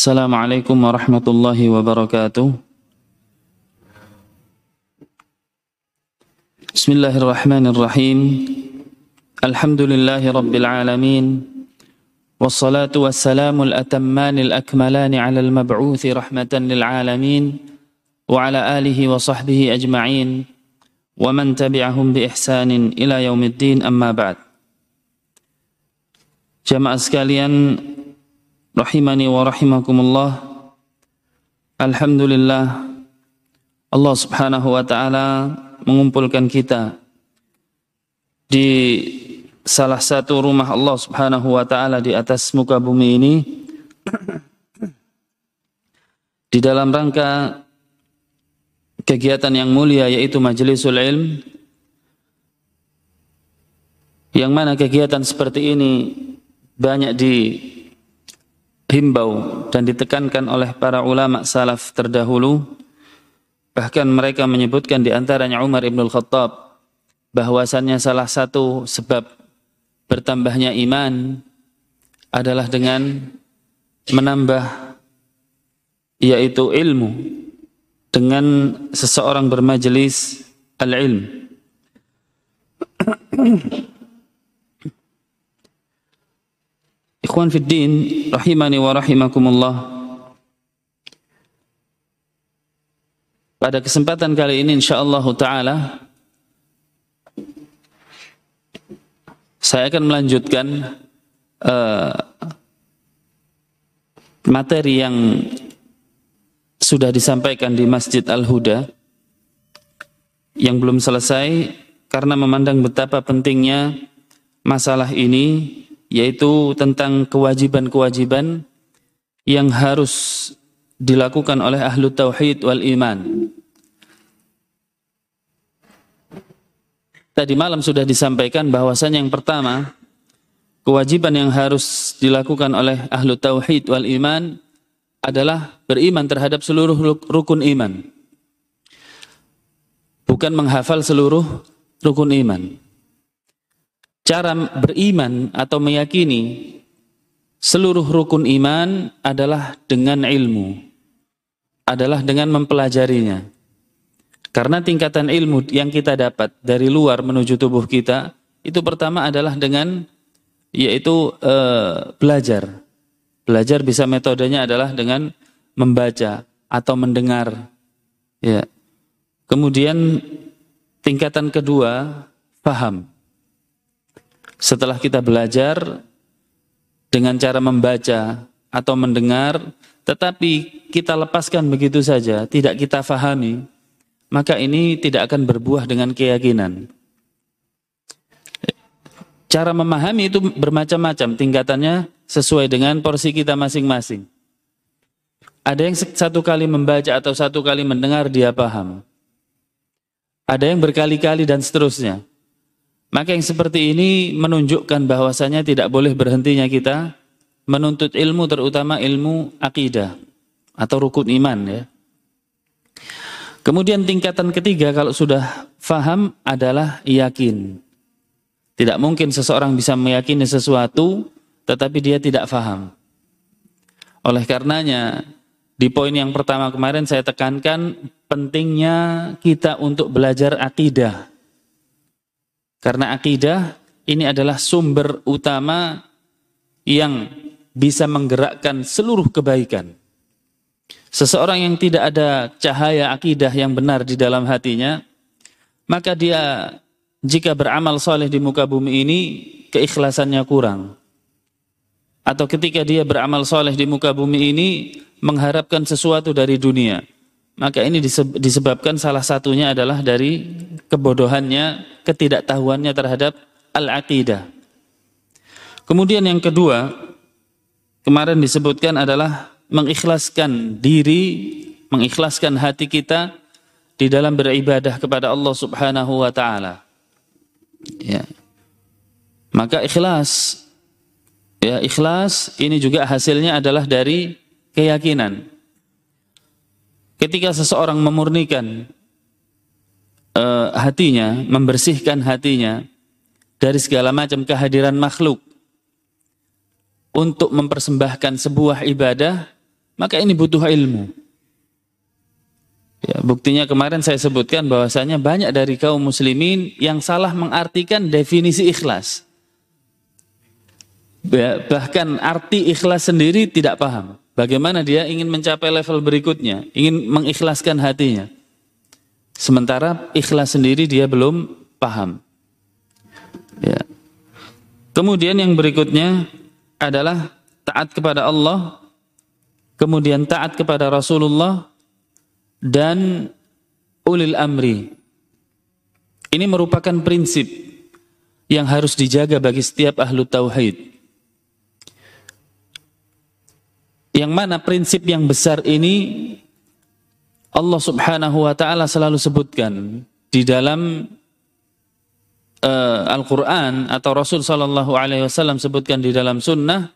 السلام عليكم ورحمة الله وبركاته. بسم الله الرحمن الرحيم. الحمد لله رب العالمين. والصلاة والسلام الأتمان الأكملان على المبعوث رحمة للعالمين وعلى آله وصحبه أجمعين ومن تبعهم بإحسان إلى يوم الدين. أما بعد. Jamaah sekalian rahimani wa rahimakumullah. Alhamdulillah. Allah Subhanahu wa taala mengumpulkan kita di salah satu rumah Allah Subhanahu wa taala di atas muka bumi ini. Di dalam rangka kegiatan yang mulia yaitu majlisul ilm. Yang mana kegiatan seperti ini banyak dihimbau dan ditekankan oleh para ulama salaf terdahulu. Bahkan mereka menyebutkan di antaranya Umar ibn al-Khattab bahwasannya salah satu sebab bertambahnya iman adalah dengan menambah yaitu ilmu dengan seseorang bermajelis al-ilm Ikhwan Fiddin, rahimani wa rahimakumullah. Pada kesempatan kali ini insyaallah taala saya akan melanjutkan uh, materi yang sudah disampaikan di Masjid Al-Huda yang belum selesai karena memandang betapa pentingnya masalah ini yaitu tentang kewajiban-kewajiban yang harus dilakukan oleh ahlu tauhid wal iman. Tadi malam sudah disampaikan bahwasanya yang pertama kewajiban yang harus dilakukan oleh ahlu tauhid wal iman adalah beriman terhadap seluruh rukun iman. Bukan menghafal seluruh rukun iman cara beriman atau meyakini seluruh rukun iman adalah dengan ilmu, adalah dengan mempelajarinya. Karena tingkatan ilmu yang kita dapat dari luar menuju tubuh kita itu pertama adalah dengan yaitu eh, belajar. Belajar bisa metodenya adalah dengan membaca atau mendengar. Ya. Kemudian tingkatan kedua paham setelah kita belajar dengan cara membaca atau mendengar, tetapi kita lepaskan begitu saja, tidak kita fahami, maka ini tidak akan berbuah dengan keyakinan. Cara memahami itu bermacam-macam, tingkatannya sesuai dengan porsi kita masing-masing. Ada yang satu kali membaca atau satu kali mendengar dia paham. Ada yang berkali-kali dan seterusnya. Maka yang seperti ini menunjukkan bahwasanya tidak boleh berhentinya kita menuntut ilmu terutama ilmu akidah atau rukun iman ya. Kemudian tingkatan ketiga kalau sudah faham adalah yakin. Tidak mungkin seseorang bisa meyakini sesuatu tetapi dia tidak faham. Oleh karenanya di poin yang pertama kemarin saya tekankan pentingnya kita untuk belajar akidah karena akidah ini adalah sumber utama yang bisa menggerakkan seluruh kebaikan. Seseorang yang tidak ada cahaya akidah yang benar di dalam hatinya, maka dia jika beramal soleh di muka bumi ini, keikhlasannya kurang. Atau ketika dia beramal soleh di muka bumi ini, mengharapkan sesuatu dari dunia maka ini disebabkan salah satunya adalah dari kebodohannya, ketidaktahuannya terhadap al-aqidah. Kemudian yang kedua, kemarin disebutkan adalah mengikhlaskan diri, mengikhlaskan hati kita di dalam beribadah kepada Allah Subhanahu wa taala. Ya. Maka ikhlas ya ikhlas ini juga hasilnya adalah dari keyakinan. Ketika seseorang memurnikan uh, hatinya, membersihkan hatinya dari segala macam kehadiran makhluk untuk mempersembahkan sebuah ibadah, maka ini butuh ilmu. Ya, buktinya kemarin saya sebutkan bahwasanya banyak dari kaum muslimin yang salah mengartikan definisi ikhlas. Bahkan arti ikhlas sendiri tidak paham. Bagaimana dia ingin mencapai level berikutnya, ingin mengikhlaskan hatinya. Sementara ikhlas sendiri dia belum paham. Ya. Kemudian yang berikutnya adalah taat kepada Allah, kemudian taat kepada Rasulullah, dan ulil amri. Ini merupakan prinsip yang harus dijaga bagi setiap ahlu tauhid. Yang mana prinsip yang besar ini Allah Subhanahu wa taala selalu sebutkan di dalam uh, Al-Qur'an atau Rasul sallallahu alaihi wasallam sebutkan di dalam sunnah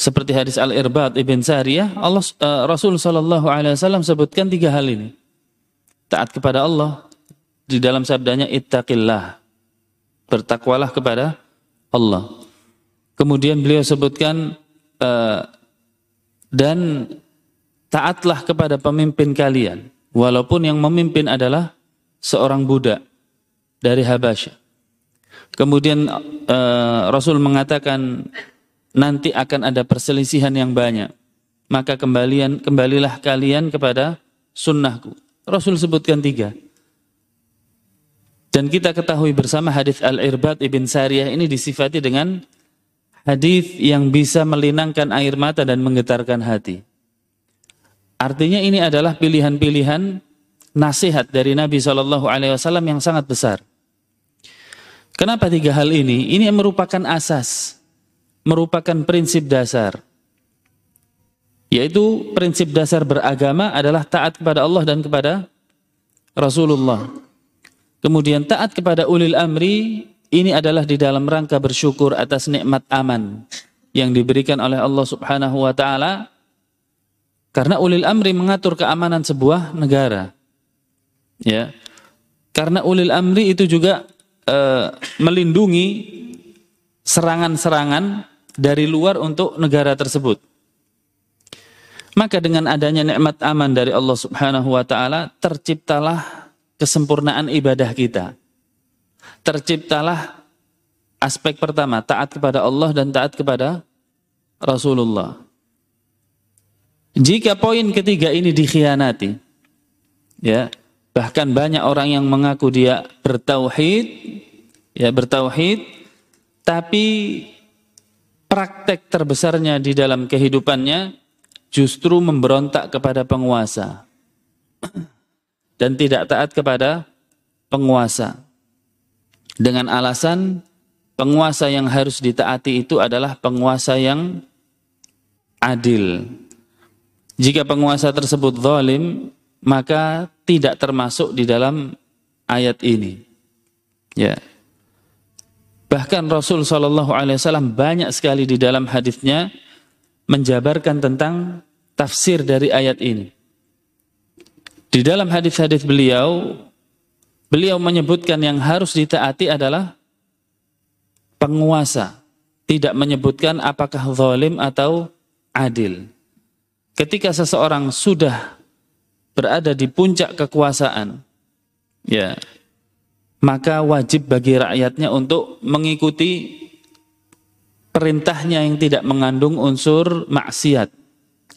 seperti hadis Al-Irbad Ibn Sariyah, Allah uh, Rasul sallallahu alaihi wasallam sebutkan tiga hal ini. Taat kepada Allah di dalam sabdanya ittaqillah. Bertakwalah kepada Allah. Kemudian beliau sebutkan uh, dan taatlah kepada pemimpin kalian walaupun yang memimpin adalah seorang budak dari Habasyah. Kemudian uh, Rasul mengatakan nanti akan ada perselisihan yang banyak. Maka kembalian kembalilah kalian kepada sunnahku. Rasul sebutkan tiga. Dan kita ketahui bersama hadis Al-Irbad Ibn Sariyah ini disifati dengan hadis yang bisa melinangkan air mata dan menggetarkan hati. Artinya ini adalah pilihan-pilihan nasihat dari Nabi Shallallahu Alaihi Wasallam yang sangat besar. Kenapa tiga hal ini? Ini merupakan asas merupakan prinsip dasar. Yaitu prinsip dasar beragama adalah taat kepada Allah dan kepada Rasulullah. Kemudian taat kepada ulil amri ini adalah di dalam rangka bersyukur atas nikmat aman yang diberikan oleh Allah Subhanahu wa taala karena ulil amri mengatur keamanan sebuah negara. Ya. Karena ulil amri itu juga uh, melindungi serangan-serangan dari luar untuk negara tersebut. Maka dengan adanya nikmat aman dari Allah Subhanahu wa taala terciptalah kesempurnaan ibadah kita. Terciptalah aspek pertama taat kepada Allah dan taat kepada Rasulullah. Jika poin ketiga ini dikhianati, ya, bahkan banyak orang yang mengaku dia bertauhid, ya bertauhid, tapi praktek terbesarnya di dalam kehidupannya justru memberontak kepada penguasa dan tidak taat kepada penguasa dengan alasan penguasa yang harus ditaati itu adalah penguasa yang adil. Jika penguasa tersebut zalim, maka tidak termasuk di dalam ayat ini. Ya. Bahkan Rasul Shallallahu Alaihi Wasallam banyak sekali di dalam hadisnya menjabarkan tentang tafsir dari ayat ini. Di dalam hadis-hadis beliau, beliau menyebutkan yang harus ditaati adalah penguasa, tidak menyebutkan apakah zalim atau adil. Ketika seseorang sudah berada di puncak kekuasaan, ya maka wajib bagi rakyatnya untuk mengikuti perintahnya yang tidak mengandung unsur maksiat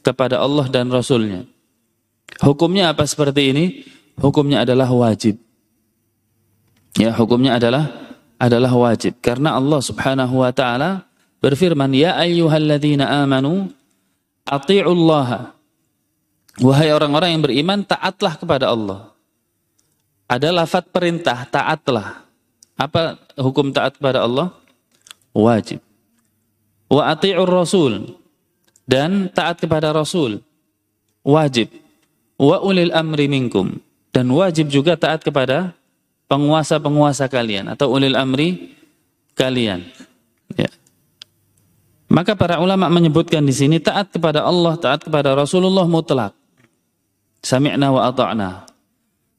kepada Allah dan Rasulnya. Hukumnya apa seperti ini? Hukumnya adalah wajib. Ya, hukumnya adalah adalah wajib karena Allah Subhanahu wa taala berfirman, "Ya ayyuhalladzina amanu atti'ullaha." Wahai orang-orang yang beriman, taatlah kepada Allah ada lafat perintah, taatlah. Apa hukum taat kepada Allah? Wajib. Wa ati'ur rasul. Dan taat kepada Rasul. Wajib. Wa ulil amri minkum. Dan wajib juga taat kepada penguasa-penguasa kalian. Atau ulil amri kalian. Ya. Maka para ulama menyebutkan di sini taat kepada Allah, taat kepada Rasulullah mutlak. Sami'na wa ata'na.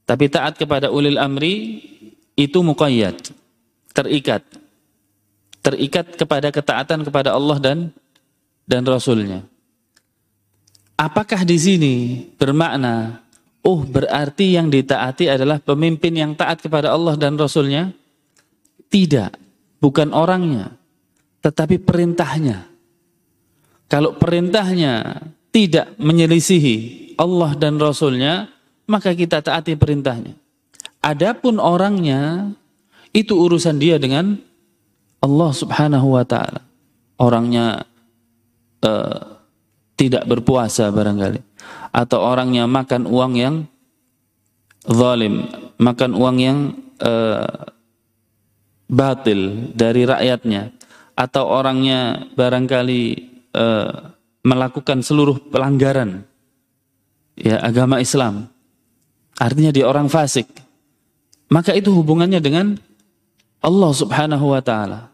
Tapi taat kepada ulil amri itu muqayyad, terikat. Terikat kepada ketaatan kepada Allah dan dan Rasulnya. Apakah di sini bermakna, oh berarti yang ditaati adalah pemimpin yang taat kepada Allah dan Rasulnya? Tidak, bukan orangnya, tetapi perintahnya. Kalau perintahnya tidak menyelisihi Allah dan Rasulnya, maka kita taati perintahnya. Adapun orangnya, itu urusan dia dengan Allah subhanahu wa ta'ala. Orangnya uh, tidak berpuasa barangkali atau orangnya makan uang yang zalim, makan uang yang uh, batil dari rakyatnya atau orangnya barangkali uh, melakukan seluruh pelanggaran ya agama Islam. Artinya dia orang fasik. Maka itu hubungannya dengan Allah Subhanahu wa taala.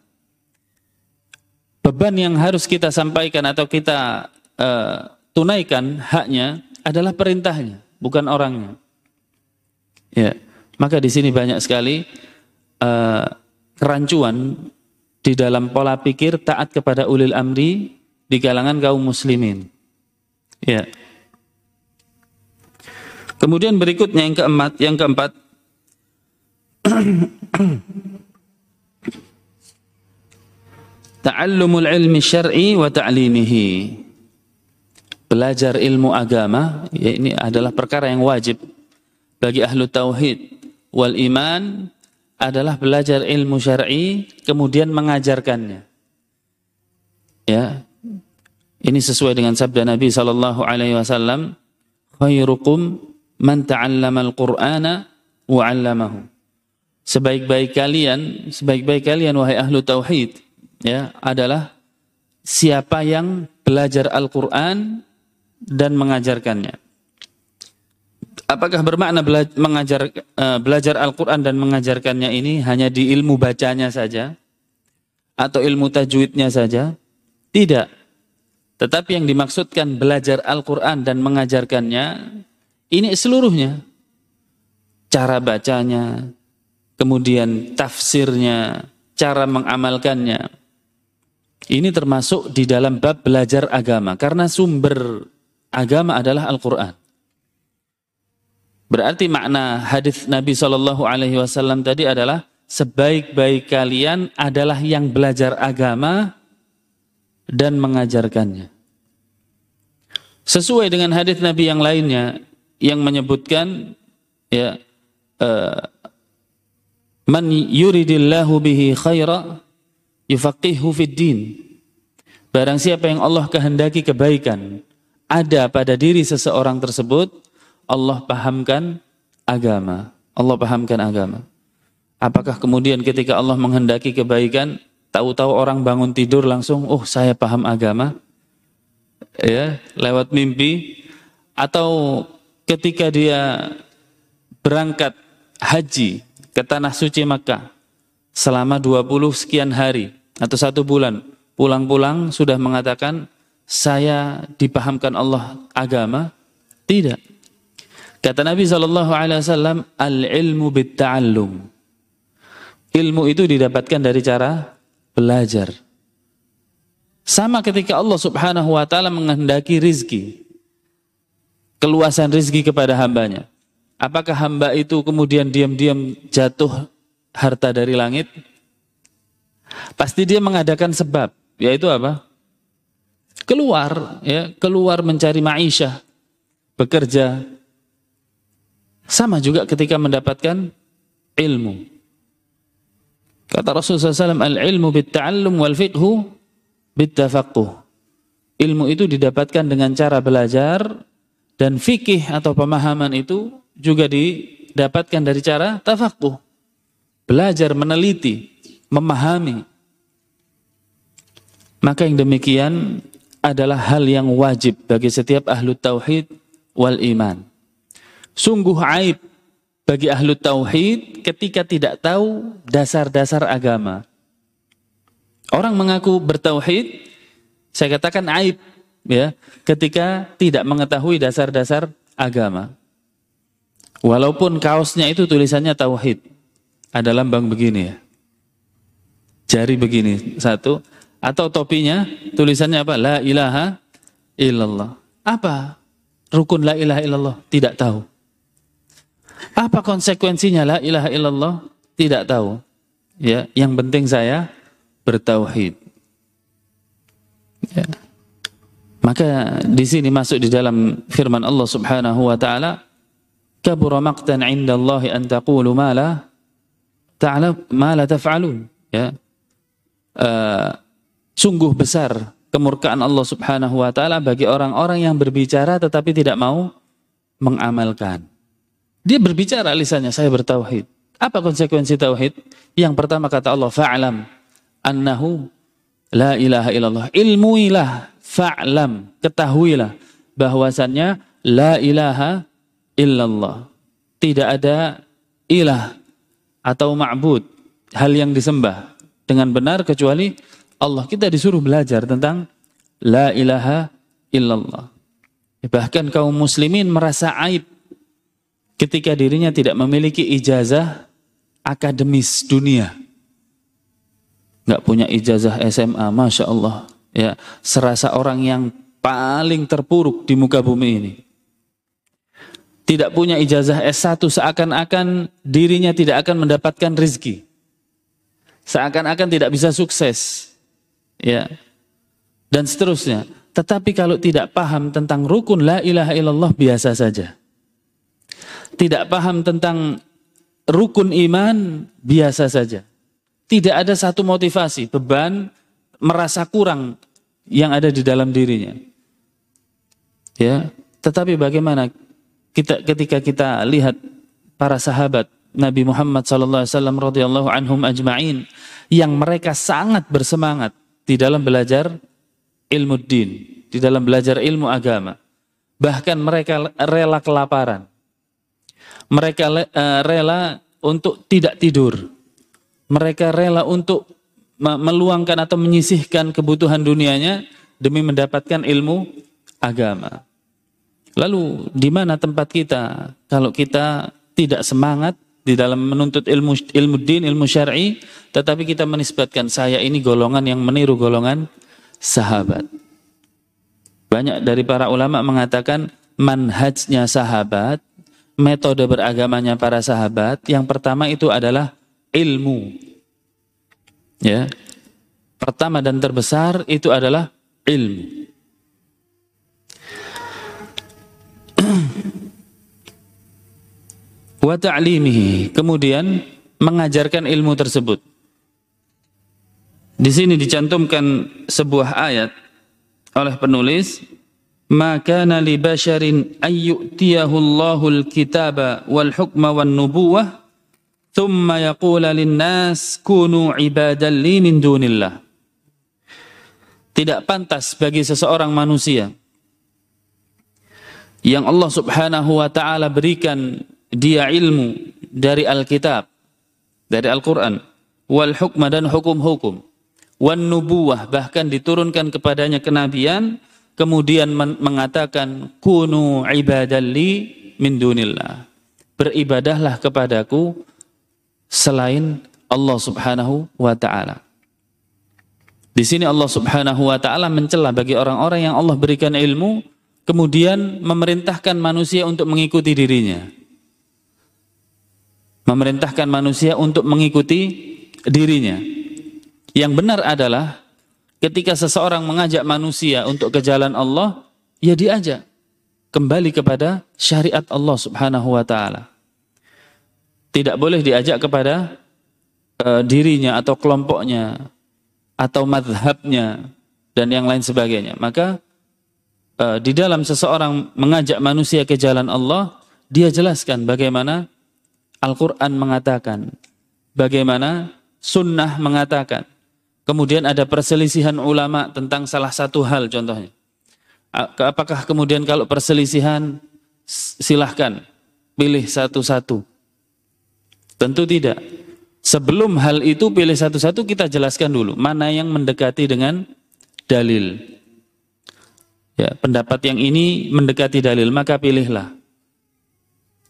Beban yang harus kita sampaikan atau kita uh, tunaikan haknya adalah perintahnya, bukan orangnya. Ya, maka di sini banyak sekali uh, kerancuan di dalam pola pikir taat kepada ulil amri di kalangan kaum muslimin. Ya. Kemudian berikutnya yang keempat, yang keempat Ta'allumul ilmi syar'i wa ta'limihi belajar ilmu agama ya ini adalah perkara yang wajib bagi ahlu tauhid. Wal iman adalah belajar ilmu syar'i kemudian mengajarkannya. Ya ini sesuai dengan sabda Nabi sallallahu alaihi wasallam khairukum man ta'allama al-qur'ana wa 'allamahu. Sebaik-baik kalian sebaik-baik kalian wahai ahlu tauhid ya adalah siapa yang belajar Al-Qur'an dan mengajarkannya. Apakah bermakna belajar, mengajar, uh, belajar Al-Quran dan mengajarkannya ini hanya di ilmu bacanya saja? Atau ilmu tajwidnya saja? Tidak. Tetapi yang dimaksudkan belajar Al-Quran dan mengajarkannya, ini seluruhnya. Cara bacanya, kemudian tafsirnya, cara mengamalkannya. Ini termasuk di dalam bab belajar agama. Karena sumber agama adalah Al-Quran. Berarti makna hadis Nabi Shallallahu Alaihi Wasallam tadi adalah sebaik-baik kalian adalah yang belajar agama dan mengajarkannya. Sesuai dengan hadis Nabi yang lainnya yang menyebutkan ya uh, man yuridillahu bihi khaira yufaqihu fid din. Barang siapa yang Allah kehendaki kebaikan, ada pada diri seseorang tersebut, Allah pahamkan agama. Allah pahamkan agama. Apakah kemudian ketika Allah menghendaki kebaikan, tahu-tahu orang bangun tidur langsung, oh saya paham agama, ya lewat mimpi, atau ketika dia berangkat haji ke tanah suci Makkah selama 20 sekian hari atau satu bulan, pulang-pulang sudah mengatakan saya dipahamkan Allah agama? Tidak. Kata Nabi Shallallahu Alaihi Wasallam, al ilmu bitta'allum. Ilmu itu didapatkan dari cara belajar. Sama ketika Allah Subhanahu Wa Taala menghendaki rizki, keluasan rizki kepada hambanya. Apakah hamba itu kemudian diam-diam jatuh harta dari langit? Pasti dia mengadakan sebab, yaitu apa? Keluar ya keluar mencari maisha bekerja. Sama juga ketika mendapatkan ilmu. Kata Rasulullah SAW al ilmu bitta'allum wal fiqhu bittafaqquh. Ilmu itu didapatkan dengan cara belajar dan fikih atau pemahaman itu juga didapatkan dari cara tafakuh belajar meneliti memahami. Maka yang demikian adalah hal yang wajib bagi setiap ahlu tauhid wal iman. Sungguh aib bagi ahlu tauhid ketika tidak tahu dasar-dasar agama. Orang mengaku bertauhid, saya katakan aib ya, ketika tidak mengetahui dasar-dasar agama. Walaupun kaosnya itu tulisannya tauhid. Ada lambang begini ya. Jari begini, satu atau topinya tulisannya apa? La ilaha illallah. Apa rukun la ilaha illallah? Tidak tahu. Apa konsekuensinya la ilaha illallah? Tidak tahu. Ya, yang penting saya bertauhid. Ya. Maka di sini masuk di dalam firman Allah Subhanahu wa taala, "Kabura maqtan 'inda Allah an taqulu ma la ta'ala ma la taf'alun." Ya. Uh, sungguh besar kemurkaan Allah Subhanahu wa taala bagi orang-orang yang berbicara tetapi tidak mau mengamalkan. Dia berbicara lisannya saya bertauhid. Apa konsekuensi tauhid? Yang pertama kata Allah, "Fa'lam annahu la ilaha illallah." Ilmuilah, fa'lam, ketahuilah bahwasannya la ilaha illallah. Tidak ada ilah atau ma'bud, hal yang disembah dengan benar kecuali Allah. Kita disuruh belajar tentang la ilaha illallah. Bahkan kaum muslimin merasa aib ketika dirinya tidak memiliki ijazah akademis dunia. Nggak punya ijazah SMA, Masya Allah. Ya, serasa orang yang paling terpuruk di muka bumi ini. Tidak punya ijazah S1 seakan-akan dirinya tidak akan mendapatkan rizki. Seakan-akan tidak bisa sukses ya dan seterusnya. Tetapi kalau tidak paham tentang rukun la ilaha illallah biasa saja. Tidak paham tentang rukun iman biasa saja. Tidak ada satu motivasi, beban merasa kurang yang ada di dalam dirinya. Ya, tetapi bagaimana kita ketika kita lihat para sahabat Nabi Muhammad sallallahu alaihi wasallam radhiyallahu anhum ajma'in yang mereka sangat bersemangat di dalam belajar ilmu din, di dalam belajar ilmu agama. Bahkan mereka rela kelaparan. Mereka eh, rela untuk tidak tidur. Mereka rela untuk meluangkan atau menyisihkan kebutuhan dunianya demi mendapatkan ilmu agama. Lalu di mana tempat kita kalau kita tidak semangat di dalam menuntut ilmu ilmu din, ilmu syar'i, tetapi kita menisbatkan saya ini golongan yang meniru golongan sahabat. Banyak dari para ulama mengatakan manhajnya sahabat, metode beragamanya para sahabat, yang pertama itu adalah ilmu. Ya. Pertama dan terbesar itu adalah ilmu. Wa ta'limihi. Kemudian mengajarkan ilmu tersebut. Di sini dicantumkan sebuah ayat oleh penulis, "Maka li basharin ayyutiyahu Allahul kitaba wal hukma wan nubuwah, thumma yaqula lin-nas kunu ibadan li min dunillah." Tidak pantas bagi seseorang manusia yang Allah Subhanahu wa taala berikan dia ilmu dari Alkitab, dari Al-Quran, wal hukma dan hukum-hukum, wan nubuwah bahkan diturunkan kepadanya kenabian, kemudian mengatakan kunu ibadalli min dunillah. Beribadahlah kepadaku selain Allah Subhanahu wa taala. Di sini Allah Subhanahu wa taala mencela bagi orang-orang yang Allah berikan ilmu kemudian memerintahkan manusia untuk mengikuti dirinya memerintahkan manusia untuk mengikuti dirinya. Yang benar adalah ketika seseorang mengajak manusia untuk ke jalan Allah, ya diajak kembali kepada syariat Allah Subhanahu wa taala. Tidak boleh diajak kepada uh, dirinya atau kelompoknya atau madhabnya dan yang lain sebagainya. Maka uh, di dalam seseorang mengajak manusia ke jalan Allah, dia jelaskan bagaimana Al-Quran mengatakan, bagaimana sunnah mengatakan. Kemudian ada perselisihan ulama tentang salah satu hal contohnya. Apakah kemudian kalau perselisihan silahkan pilih satu-satu? Tentu tidak. Sebelum hal itu pilih satu-satu kita jelaskan dulu mana yang mendekati dengan dalil. Ya, pendapat yang ini mendekati dalil maka pilihlah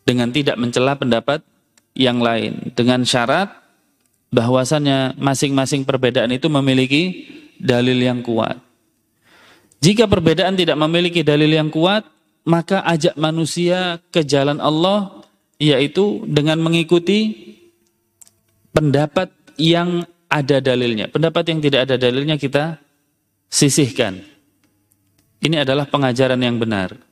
dengan tidak mencela pendapat yang lain dengan syarat bahwasannya masing-masing perbedaan itu memiliki dalil yang kuat. Jika perbedaan tidak memiliki dalil yang kuat, maka ajak manusia ke jalan Allah yaitu dengan mengikuti pendapat yang ada dalilnya. Pendapat yang tidak ada dalilnya kita sisihkan. Ini adalah pengajaran yang benar.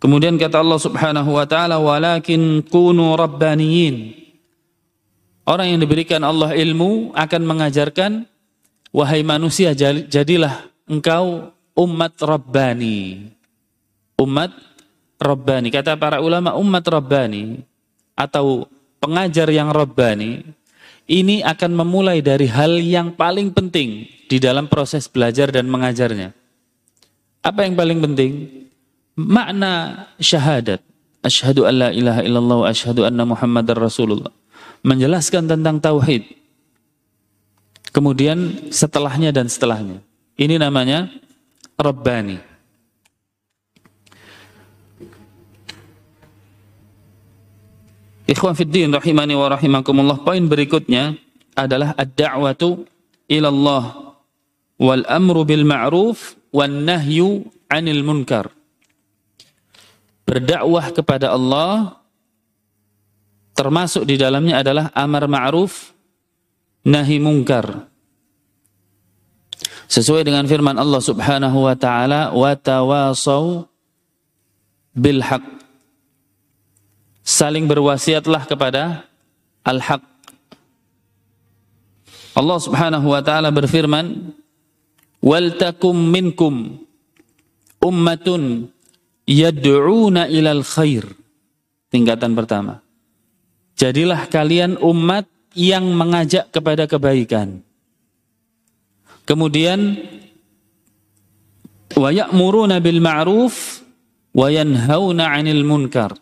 Kemudian kata Allah Subhanahu wa taala walakin kunu rabbaniyin. Orang yang diberikan Allah ilmu akan mengajarkan wahai manusia jadilah engkau umat rabbani. Umat rabbani. Kata para ulama umat rabbani atau pengajar yang rabbani ini akan memulai dari hal yang paling penting di dalam proses belajar dan mengajarnya. Apa yang paling penting? Makna syahadat. Asyhadu an la ilaha illallah wa asyhadu anna muhammadar rasulullah. Menjelaskan tentang tauhid. Kemudian setelahnya dan setelahnya. Ini namanya rabbani. Ikhwan fiddin rahimani wa rahimakumullah. Poin berikutnya adalah ad-da'watu ilallah wal amru bil ma'ruf wan nahyu 'anil munkar berdakwah kepada Allah termasuk di dalamnya adalah amar ma'ruf nahi mungkar. Sesuai dengan firman Allah Subhanahu wa taala wa tawasau bil haq. Saling berwasiatlah kepada al haq. Allah Subhanahu wa taala berfirman wal takum minkum ummatun yad'una ilal khair. Tingkatan pertama. Jadilah kalian umat yang mengajak kepada kebaikan. Kemudian wa ya'muruna bil ma'ruf wa yanhauna 'anil munkar.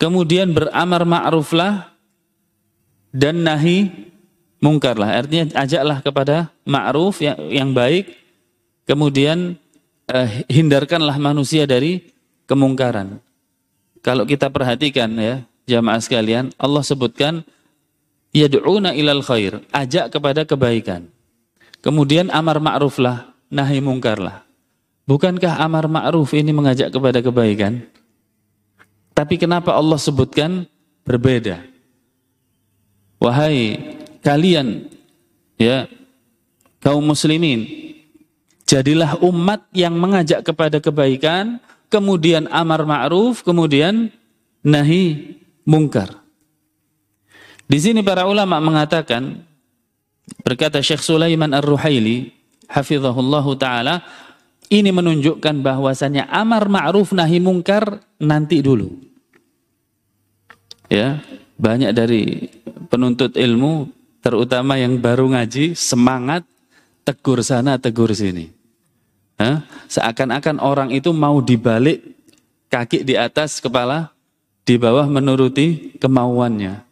Kemudian beramar ma'ruflah dan nahi mungkarlah. Artinya ajaklah kepada ma'ruf yang, yang baik. Kemudian eh, hindarkanlah manusia dari kemungkaran. Kalau kita perhatikan ya, jamaah sekalian, Allah sebutkan yad'una ilal khair, ajak kepada kebaikan. Kemudian amar ma'ruflah, nahi mungkarlah. Bukankah amar ma'ruf ini mengajak kepada kebaikan? Tapi kenapa Allah sebutkan berbeda? Wahai kalian ya kaum muslimin Jadilah umat yang mengajak kepada kebaikan, kemudian amar ma'ruf, kemudian nahi mungkar. Di sini para ulama mengatakan, berkata Syekh Sulaiman Ar-Ruhaili, hafizahullah taala, ini menunjukkan bahwasannya amar ma'ruf nahi mungkar nanti dulu. Ya, banyak dari penuntut ilmu terutama yang baru ngaji semangat tegur sana tegur sini. Seakan-akan orang itu mau dibalik kaki di atas kepala, di bawah menuruti kemauannya.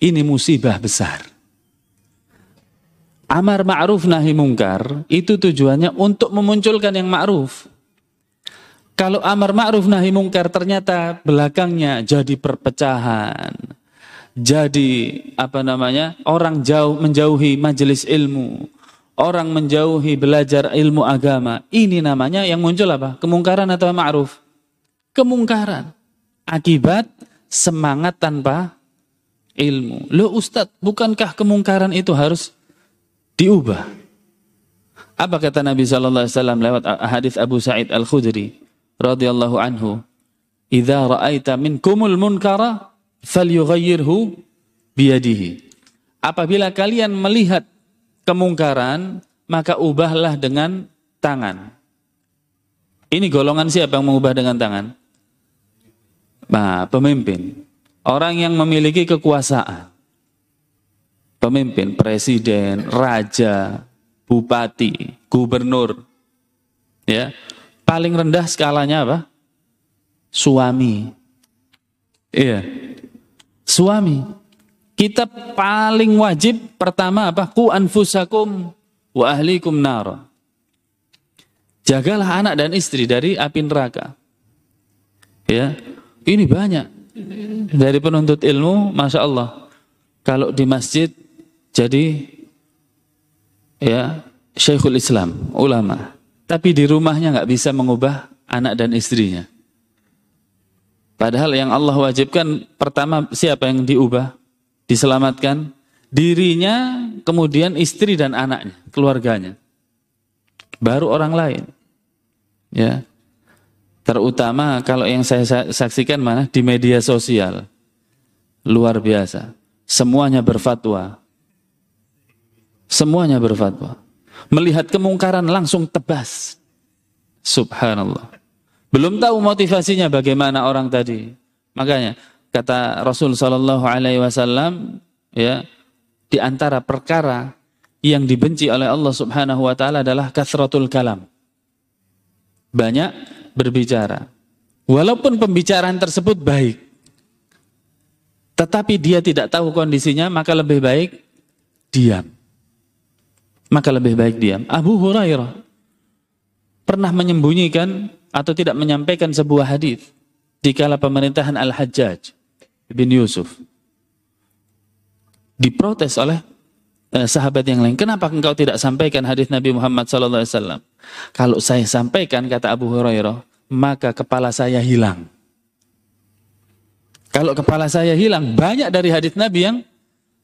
Ini musibah besar. Amar ma'ruf nahi mungkar itu tujuannya untuk memunculkan yang ma'ruf. Kalau amar ma'ruf nahi mungkar ternyata belakangnya jadi perpecahan. Jadi apa namanya? Orang jauh menjauhi majelis ilmu orang menjauhi belajar ilmu agama, ini namanya yang muncul apa? Kemungkaran atau ma'ruf? Kemungkaran. Akibat semangat tanpa ilmu. Lo Ustadz, bukankah kemungkaran itu harus diubah? Apa kata Nabi Alaihi Wasallam lewat hadis Abu Sa'id Al Khudri radhiyallahu anhu? Idza ra'aita minkumul munkara falyughayyirhu biyadihi. Apabila kalian melihat kemungkaran, maka ubahlah dengan tangan. Ini golongan siapa yang mengubah dengan tangan? Nah, pemimpin. Orang yang memiliki kekuasaan. Pemimpin, presiden, raja, bupati, gubernur. Ya. Paling rendah skalanya apa? Suami. Iya. Suami. Kita paling wajib pertama apa? Ku anfusakum wa ahlikum nar. Jagalah anak dan istri dari api neraka. Ya, ini banyak dari penuntut ilmu, masya Allah. Kalau di masjid jadi ya Syekhul Islam, ulama. tapi di rumahnya nggak bisa mengubah anak dan istrinya. Padahal yang Allah wajibkan pertama siapa yang diubah, diselamatkan? Dirinya, kemudian istri dan anaknya, keluarganya. Baru orang lain. Ya. Terutama kalau yang saya saksikan mana di media sosial. Luar biasa. Semuanya berfatwa. Semuanya berfatwa. Melihat kemungkaran langsung tebas. Subhanallah. Belum tahu motivasinya bagaimana orang tadi. Makanya kata Rasul Shallallahu Alaihi Wasallam, ya di antara perkara yang dibenci oleh Allah Subhanahu Wa Taala adalah kasratul kalam. Banyak berbicara. Walaupun pembicaraan tersebut baik, tetapi dia tidak tahu kondisinya, maka lebih baik diam. Maka lebih baik diam. Abu Hurairah pernah menyembunyikan atau tidak menyampaikan sebuah hadis di kala pemerintahan Al-Hajjaj bin Yusuf. Diprotes oleh eh, sahabat yang lain. Kenapa engkau tidak sampaikan hadis Nabi Muhammad SAW? Kalau saya sampaikan, kata Abu Hurairah, maka kepala saya hilang. Kalau kepala saya hilang, banyak dari hadis Nabi yang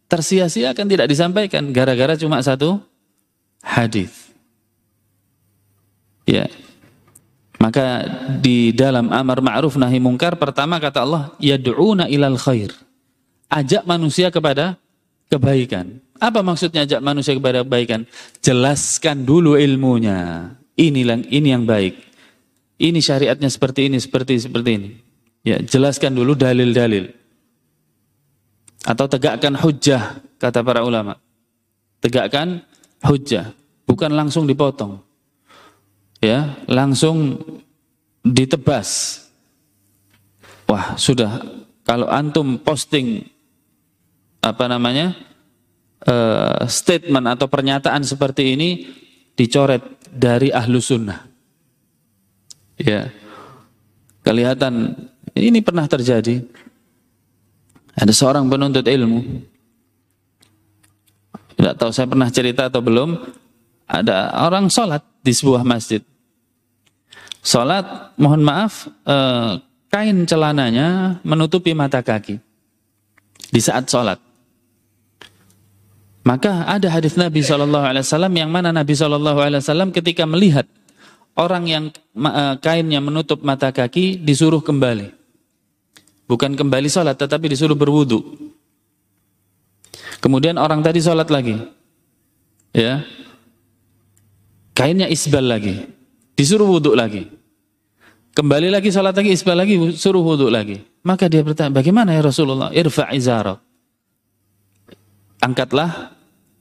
tersia-sia akan tidak disampaikan gara-gara cuma satu hadis. Ya. Maka di dalam amar ma'ruf nahi mungkar pertama kata Allah yad'una ilal khair. Ajak manusia kepada kebaikan. Apa maksudnya ajak manusia kepada kebaikan? Jelaskan dulu ilmunya. Inilah ini yang baik. Ini syariatnya seperti ini, seperti seperti ini. Ya, jelaskan dulu dalil-dalil. Atau tegakkan hujjah, kata para ulama. Tegakkan hujjah, bukan langsung dipotong. Ya, langsung ditebas. Wah, sudah kalau antum posting apa namanya? Uh, statement atau pernyataan seperti ini dicoret dari ahlu sunnah. Ya. Kelihatan ini pernah terjadi. Ada seorang penuntut ilmu. Tidak tahu saya pernah cerita atau belum. Ada orang sholat di sebuah masjid. Sholat, mohon maaf, eh, kain celananya menutupi mata kaki di saat sholat. Maka ada hadis Nabi saw yang mana Nabi saw ketika melihat orang yang eh, kainnya menutup mata kaki disuruh kembali. Bukan kembali sholat, tetapi disuruh berwudu. Kemudian orang tadi sholat lagi. Ya. Kainnya isbal lagi. Disuruh wudhu lagi. Kembali lagi sholat lagi, isbal lagi, suruh wudhu lagi. Maka dia bertanya, bagaimana ya Rasulullah? Irfa'. Angkatlah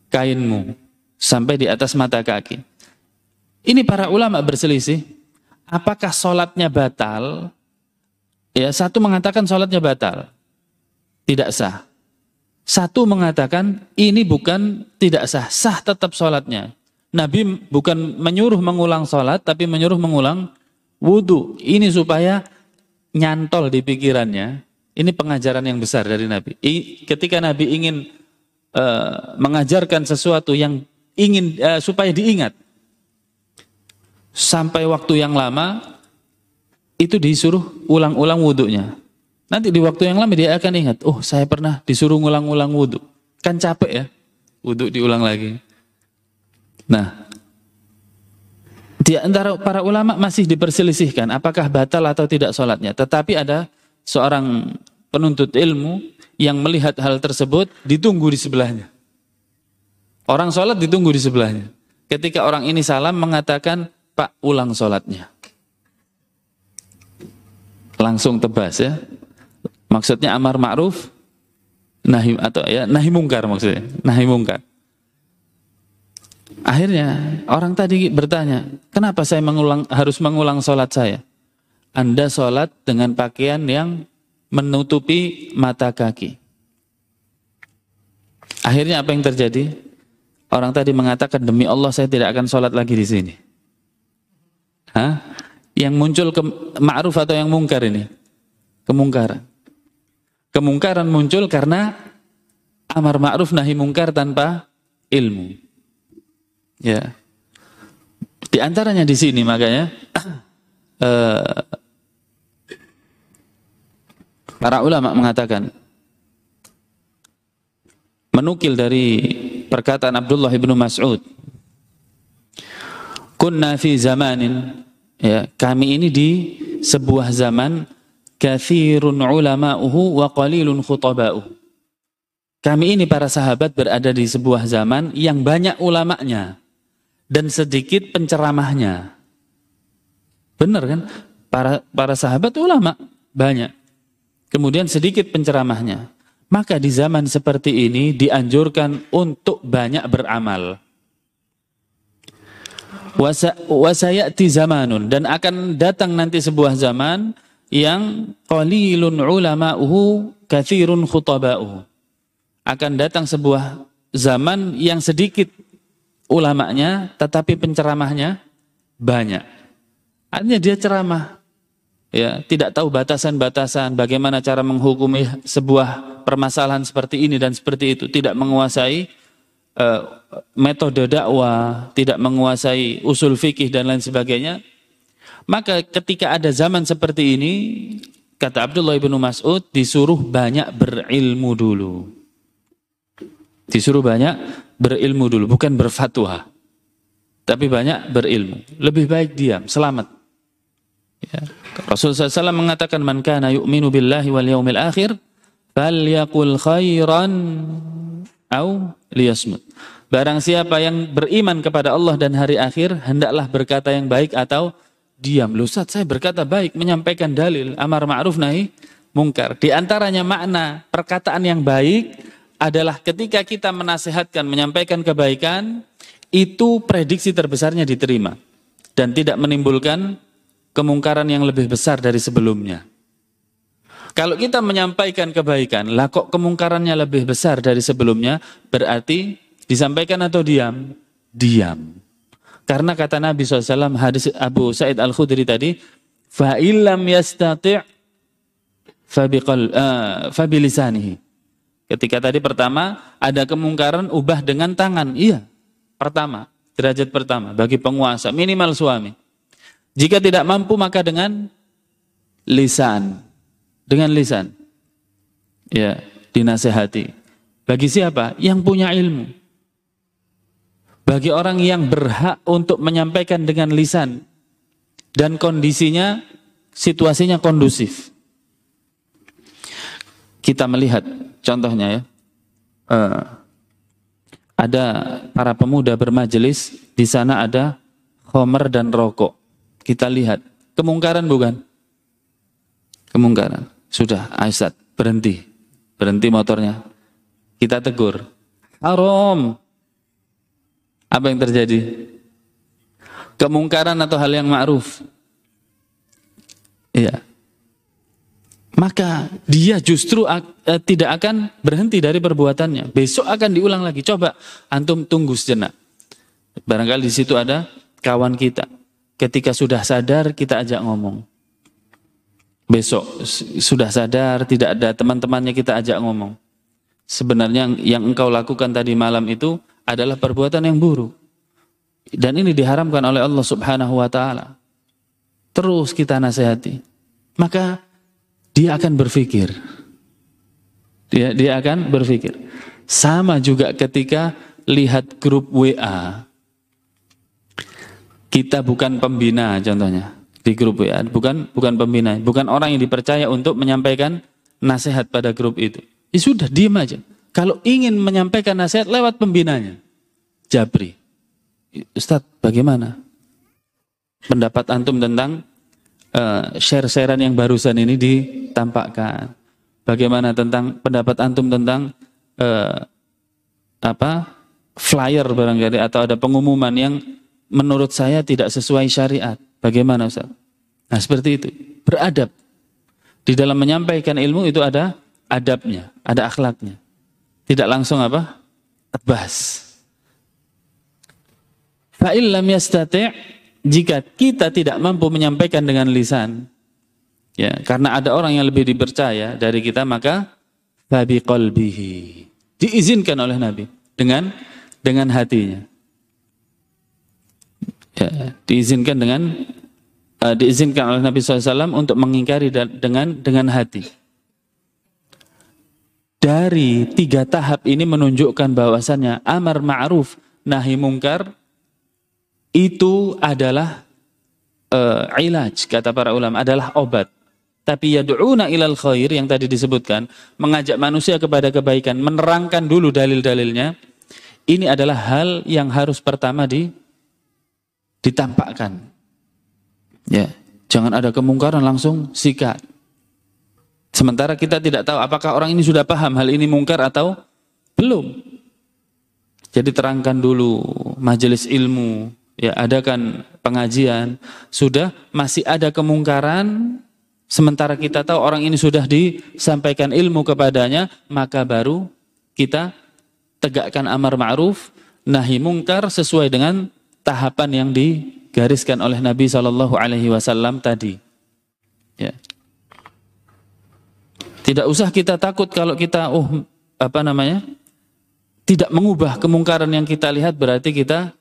kainmu sampai di atas mata kaki. Ini para ulama berselisih, apakah sholatnya batal? Ya, satu mengatakan sholatnya batal, tidak sah. Satu mengatakan ini bukan tidak sah, sah tetap sholatnya. Nabi bukan menyuruh mengulang sholat, tapi menyuruh mengulang wudhu. Ini supaya nyantol di pikirannya. Ini pengajaran yang besar dari Nabi. ketika Nabi ingin uh, mengajarkan sesuatu yang ingin uh, supaya diingat, sampai waktu yang lama itu disuruh ulang-ulang wudhunya. Nanti di waktu yang lama dia akan ingat, oh saya pernah disuruh ngulang-ulang wudhu. Kan capek ya, wudhu diulang lagi. Nah, di antara para ulama masih diperselisihkan apakah batal atau tidak sholatnya. Tetapi ada seorang penuntut ilmu yang melihat hal tersebut ditunggu di sebelahnya. Orang sholat ditunggu di sebelahnya. Ketika orang ini salam mengatakan, Pak ulang sholatnya. Langsung tebas ya. Maksudnya amar ma'ruf nahi atau ya nahi mungkar maksudnya. Nahi mungkar. Akhirnya orang tadi bertanya, kenapa saya mengulang harus mengulang sholat saya? Anda sholat dengan pakaian yang menutupi mata kaki. Akhirnya apa yang terjadi? Orang tadi mengatakan demi Allah saya tidak akan sholat lagi di sini. Hah? Yang muncul ke ma'ruf atau yang mungkar ini? Kemungkaran. Kemungkaran muncul karena amar ma'ruf nahi mungkar tanpa ilmu. Ya. Di antaranya di sini makanya uh, para ulama mengatakan menukil dari perkataan Abdullah bin Mas'ud kunna fi zamanin ya kami ini di sebuah zaman kathirun ulama'uhu wa qalilun khutaba'uhu kami ini para sahabat berada di sebuah zaman yang banyak ulamanya dan sedikit penceramahnya. Benar kan? Para para sahabat ulama banyak. Kemudian sedikit penceramahnya. Maka di zaman seperti ini dianjurkan untuk banyak beramal. Wasayati zamanun. Dan akan datang nanti sebuah zaman yang qalilun ulama'uhu kathirun khutaba'uhu. Akan datang sebuah zaman yang sedikit ulamanya tetapi penceramahnya banyak. Artinya dia ceramah ya, tidak tahu batasan-batasan bagaimana cara menghukumi sebuah permasalahan seperti ini dan seperti itu, tidak menguasai uh, metode dakwah, tidak menguasai usul fikih dan lain sebagainya, maka ketika ada zaman seperti ini, kata Abdullah bin Mas'ud, disuruh banyak berilmu dulu. Disuruh banyak berilmu dulu, bukan berfatwa. Tapi banyak berilmu. Lebih baik diam, selamat. Ya. Rasulullah SAW mengatakan, Man kana yu'minu billahi wal yaumil akhir, falyaqul khairan au liyasmut. Barang siapa yang beriman kepada Allah dan hari akhir, hendaklah berkata yang baik atau diam. Loh, Ustaz, saya berkata baik, menyampaikan dalil, amar ma'ruf nahi mungkar. Di antaranya makna perkataan yang baik adalah ketika kita menasehatkan, menyampaikan kebaikan, itu prediksi terbesarnya diterima dan tidak menimbulkan kemungkaran yang lebih besar dari sebelumnya. Kalau kita menyampaikan kebaikan, lah kok kemungkarannya lebih besar dari sebelumnya, berarti disampaikan atau diam? Diam. Karena kata Nabi SAW, hadis Abu Sa'id Al-Khudri tadi, fa'ilam yastati' fabilisanihi. Uh, Ketika tadi pertama, ada kemungkaran ubah dengan tangan. Iya, pertama, derajat pertama, bagi penguasa, minimal suami. Jika tidak mampu, maka dengan lisan dengan lisan. Ya, dinasehati. Bagi siapa? Yang punya ilmu. Bagi orang yang berhak untuk menyampaikan dengan lisan dan kondisinya situasinya kondusif. Kita melihat contohnya ya. Uh, ada para pemuda bermajelis, di sana ada homer dan rokok. Kita lihat, kemungkaran bukan? Kemungkaran. Sudah, Aisyah, berhenti. Berhenti motornya. Kita tegur. Haram. Apa yang terjadi? Kemungkaran atau hal yang ma'ruf? Iya. Maka dia justru uh, tidak akan berhenti dari perbuatannya. Besok akan diulang lagi. Coba antum tunggu sejenak. Barangkali di situ ada kawan kita. Ketika sudah sadar kita ajak ngomong besok sudah sadar tidak ada teman-temannya kita ajak ngomong. Sebenarnya yang engkau lakukan tadi malam itu adalah perbuatan yang buruk. Dan ini diharamkan oleh Allah Subhanahu wa taala. Terus kita nasihati. Maka dia akan berpikir. Dia dia akan berpikir. Sama juga ketika lihat grup WA. Kita bukan pembina contohnya di grup WA, bukan bukan pembina, bukan orang yang dipercaya untuk menyampaikan nasihat pada grup itu. Ya sudah, diam aja. Kalau ingin menyampaikan nasihat lewat pembinanya, Jabri. Ustadz, bagaimana pendapat antum tentang uh, share-sharean yang barusan ini ditampakkan? Bagaimana tentang pendapat antum tentang uh, apa flyer barangkali atau ada pengumuman yang menurut saya tidak sesuai syariat? Bagaimana Ustaz? Nah seperti itu. Beradab. Di dalam menyampaikan ilmu itu ada adabnya, ada akhlaknya. Tidak langsung apa? Tebas. Fa'il lam jika kita tidak mampu menyampaikan dengan lisan, ya, karena ada orang yang lebih dipercaya dari kita, maka babi qalbihi. Diizinkan oleh Nabi dengan dengan hatinya. Ya, diizinkan dengan uh, diizinkan oleh Nabi SAW untuk mengingkari dengan dengan hati. Dari tiga tahap ini menunjukkan bahwasannya amar ma'ruf nahi mungkar itu adalah uh, ilaj kata para ulama adalah obat. Tapi yad'una ilal khair yang tadi disebutkan, mengajak manusia kepada kebaikan, menerangkan dulu dalil-dalilnya. Ini adalah hal yang harus pertama di ditampakkan. Ya, jangan ada kemungkaran langsung sikat. Sementara kita tidak tahu apakah orang ini sudah paham hal ini mungkar atau belum. Jadi terangkan dulu majelis ilmu, ya adakan pengajian. Sudah masih ada kemungkaran, sementara kita tahu orang ini sudah disampaikan ilmu kepadanya, maka baru kita tegakkan amar ma'ruf, nahi mungkar sesuai dengan tahapan yang digariskan oleh Nabi Shallallahu Alaihi Wasallam tadi. Ya. Tidak usah kita takut kalau kita, oh apa namanya, tidak mengubah kemungkaran yang kita lihat berarti kita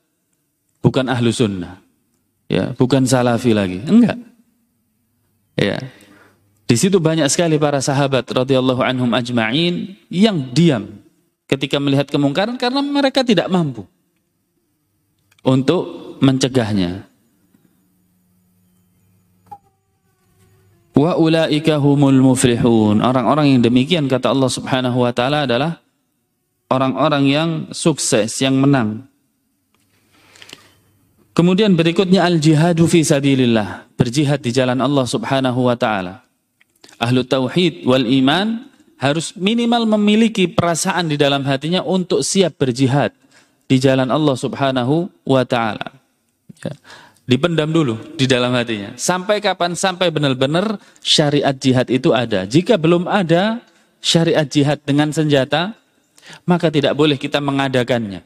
bukan ahlu sunnah, ya, bukan salafi lagi, enggak. Ya, di situ banyak sekali para sahabat radhiyallahu anhum ajma'in yang diam ketika melihat kemungkaran karena mereka tidak mampu untuk mencegahnya. Wa ulaika humul muflihun. Orang-orang yang demikian kata Allah Subhanahu wa taala adalah orang-orang yang sukses, yang menang. Kemudian berikutnya al-jihadu fi sabilillah, berjihad di jalan Allah Subhanahu wa taala. Ahlu tauhid wal iman harus minimal memiliki perasaan di dalam hatinya untuk siap berjihad di jalan Allah Subhanahu wa taala. Ya. Dipendam dulu di dalam hatinya. Sampai kapan? Sampai benar-benar syariat jihad itu ada. Jika belum ada syariat jihad dengan senjata, maka tidak boleh kita mengadakannya.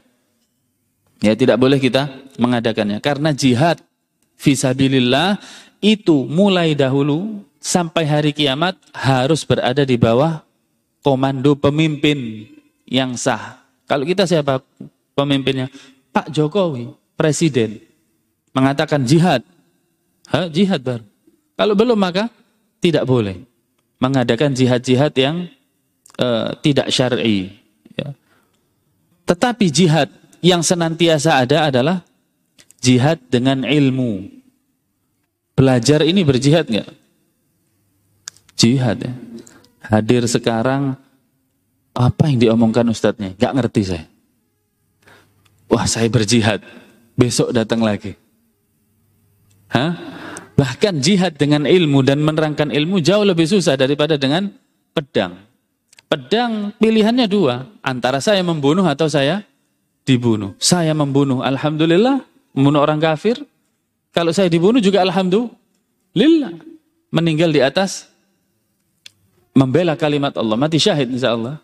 Ya, tidak boleh kita mengadakannya karena jihad fisabilillah itu mulai dahulu sampai hari kiamat harus berada di bawah komando pemimpin yang sah. Kalau kita siapa pemimpinnya Pak Jokowi, presiden, mengatakan jihad. Ha, jihad baru. Kalau belum maka tidak boleh mengadakan jihad-jihad yang uh, tidak syar'i. Ya. Tetapi jihad yang senantiasa ada adalah jihad dengan ilmu. Belajar ini berjihad nggak? Jihad ya. Hadir sekarang apa yang diomongkan ustadznya? Gak ngerti saya. Wah saya berjihad, besok datang lagi. Hah? Bahkan jihad dengan ilmu dan menerangkan ilmu jauh lebih susah daripada dengan pedang. Pedang pilihannya dua, antara saya membunuh atau saya dibunuh. Saya membunuh, alhamdulillah, membunuh orang kafir. Kalau saya dibunuh juga alhamdulillah, meninggal di atas membela kalimat Allah, mati syahid insya Allah.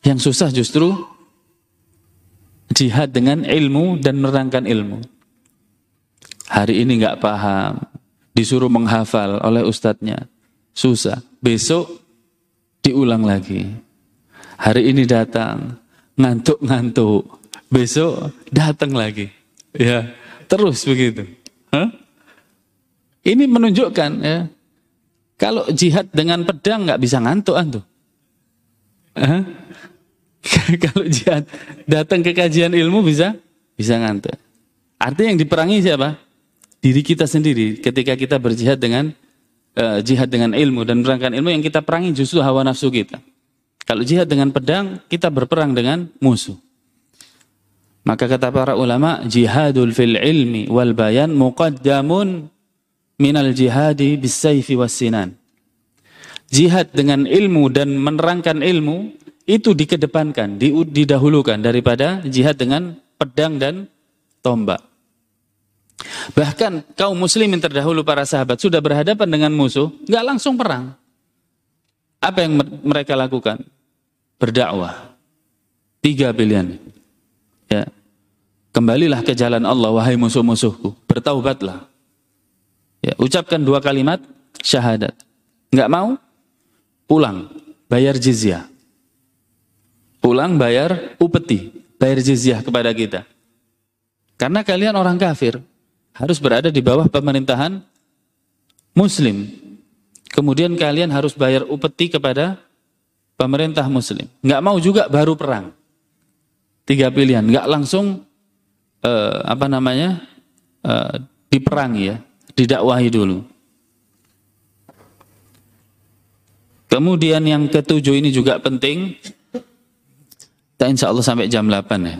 Yang susah justru jihad dengan ilmu dan menerangkan ilmu. Hari ini nggak paham, disuruh menghafal oleh ustadznya, susah. Besok diulang lagi. Hari ini datang, ngantuk-ngantuk. Besok datang lagi. Ya, terus begitu. Hah? Ini menunjukkan ya, kalau jihad dengan pedang nggak bisa ngantuk antum. Hah? kalau jihad datang ke kajian ilmu bisa bisa ngantuk. Artinya yang diperangi siapa? Diri kita sendiri ketika kita berjihad dengan uh, jihad dengan ilmu dan menerangkan ilmu yang kita perangi justru hawa nafsu kita. Kalau jihad dengan pedang, kita berperang dengan musuh. Maka kata para ulama, jihadul fil ilmi wal bayan muqaddamun minal jihadi bisayfi was sinan. Jihad dengan ilmu dan menerangkan ilmu itu dikedepankan, didahulukan daripada jihad dengan pedang dan tombak. Bahkan kaum muslimin terdahulu para sahabat sudah berhadapan dengan musuh, nggak langsung perang. Apa yang mereka lakukan? Berdakwah. Tiga pilihan. Ya. Kembalilah ke jalan Allah, wahai musuh-musuhku. Bertaubatlah. Ya, ucapkan dua kalimat syahadat. Nggak mau? Pulang. Bayar jizyah pulang bayar upeti, bayar jizyah kepada kita. Karena kalian orang kafir, harus berada di bawah pemerintahan muslim. Kemudian kalian harus bayar upeti kepada pemerintah muslim. Nggak mau juga baru perang. Tiga pilihan, nggak langsung uh, apa namanya uh, diperangi ya, didakwahi dulu. Kemudian yang ketujuh ini juga penting. Kita insya Allah sampai jam 8 ya.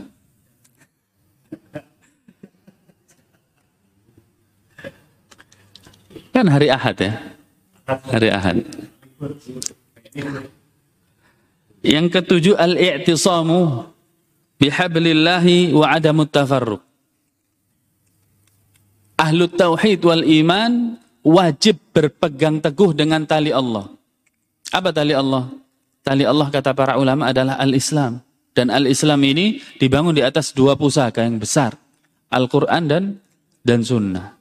Kan hari Ahad ya. Hari Ahad. Yang ketujuh al-i'tisamu bihablillahi wa adamut tafarruq. Ahlu tauhid wal iman wajib berpegang teguh dengan tali Allah. Apa tali Allah? Tali Allah kata para ulama adalah al-Islam. Dan al-Islam ini dibangun di atas dua pusaka yang besar. Al-Quran dan dan sunnah.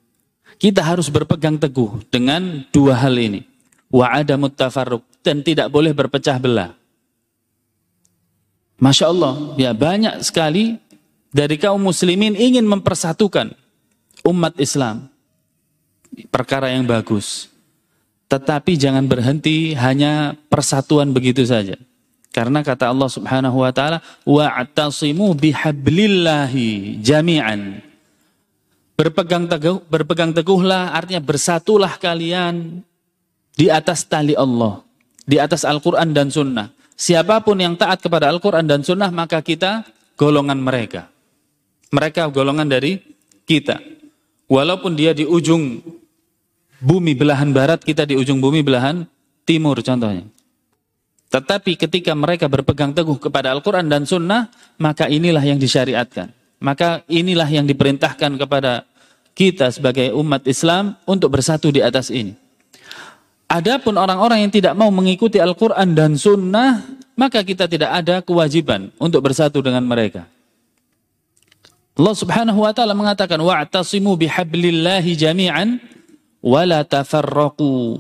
Kita harus berpegang teguh dengan dua hal ini. Wa ada tafarruq dan tidak boleh berpecah belah. Masya Allah, ya banyak sekali dari kaum muslimin ingin mempersatukan umat Islam. Perkara yang bagus. Tetapi jangan berhenti hanya persatuan begitu saja. Karena kata Allah Subhanahu wa taala, "Wa'tasimu bihablillahi jami'an." Berpegang teguh, berpegang teguhlah artinya bersatulah kalian di atas tali Allah, di atas Al-Qur'an dan sunnah. Siapa pun yang taat kepada Al-Qur'an dan sunnah maka kita golongan mereka. Mereka golongan dari kita. Walaupun dia di ujung bumi belahan barat, kita di ujung bumi belahan timur contohnya. Tetapi ketika mereka berpegang teguh kepada Al-Quran dan Sunnah, maka inilah yang disyariatkan. Maka inilah yang diperintahkan kepada kita sebagai umat Islam untuk bersatu di atas ini. Adapun orang-orang yang tidak mau mengikuti Al-Quran dan Sunnah, maka kita tidak ada kewajiban untuk bersatu dengan mereka. Allah Subhanahu wa taala mengatakan wa'tasimu bihablillahi jami'an wala tafarraqu.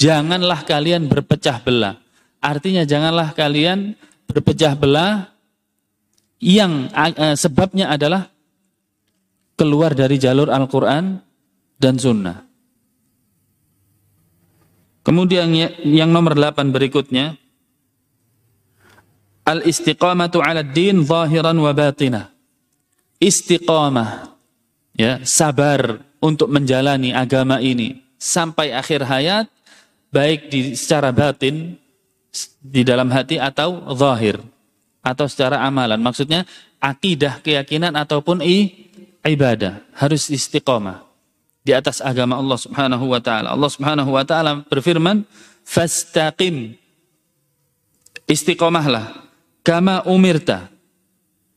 Janganlah kalian berpecah belah. Artinya janganlah kalian berpecah belah yang uh, sebabnya adalah keluar dari jalur Al-Quran dan Sunnah. Kemudian ya, yang nomor 8 berikutnya Al-istiqamatu 'ala din zahiran wa batinah. Istiqamah ya, sabar untuk menjalani agama ini sampai akhir hayat baik di secara batin di dalam hati atau zahir atau secara amalan. Maksudnya akidah, keyakinan ataupun i, ibadah harus istiqomah di atas agama Allah Subhanahu wa taala. Allah Subhanahu wa taala berfirman, "Fastaqim." Istiqomahlah kama umirta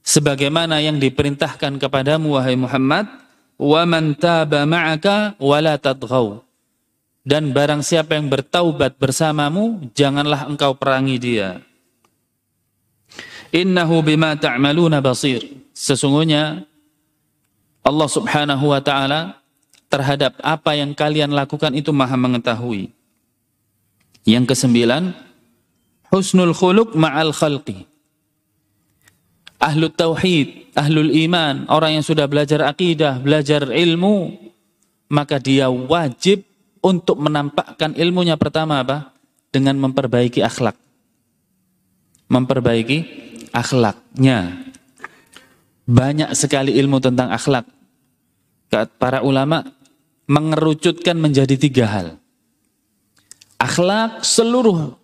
sebagaimana yang diperintahkan kepadamu wahai Muhammad, "Wa man taba ma'aka wa la tadghaw." Dan barang siapa yang bertaubat bersamamu, janganlah engkau perangi dia. Innahu bima ta'maluna basir. Sesungguhnya Allah Subhanahu wa taala terhadap apa yang kalian lakukan itu Maha mengetahui. Yang kesembilan, husnul khuluq ma'al khalqi. Ahlu tauhid, ahlul iman, orang yang sudah belajar akidah, belajar ilmu, maka dia wajib untuk menampakkan ilmunya pertama apa? Dengan memperbaiki akhlak. Memperbaiki akhlaknya. Banyak sekali ilmu tentang akhlak. Para ulama mengerucutkan menjadi tiga hal. Akhlak seluruh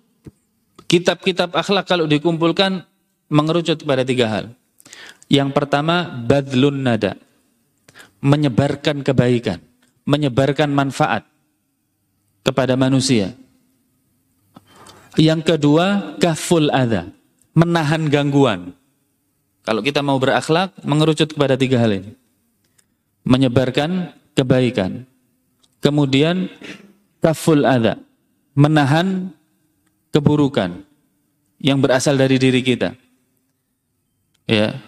kitab-kitab akhlak kalau dikumpulkan mengerucut pada tiga hal. Yang pertama badlun nada. Menyebarkan kebaikan, menyebarkan manfaat kepada manusia. Yang kedua kaful adha menahan gangguan. Kalau kita mau berakhlak, mengerucut kepada tiga hal ini. Menyebarkan kebaikan. Kemudian kaful ada, menahan keburukan yang berasal dari diri kita. Ya.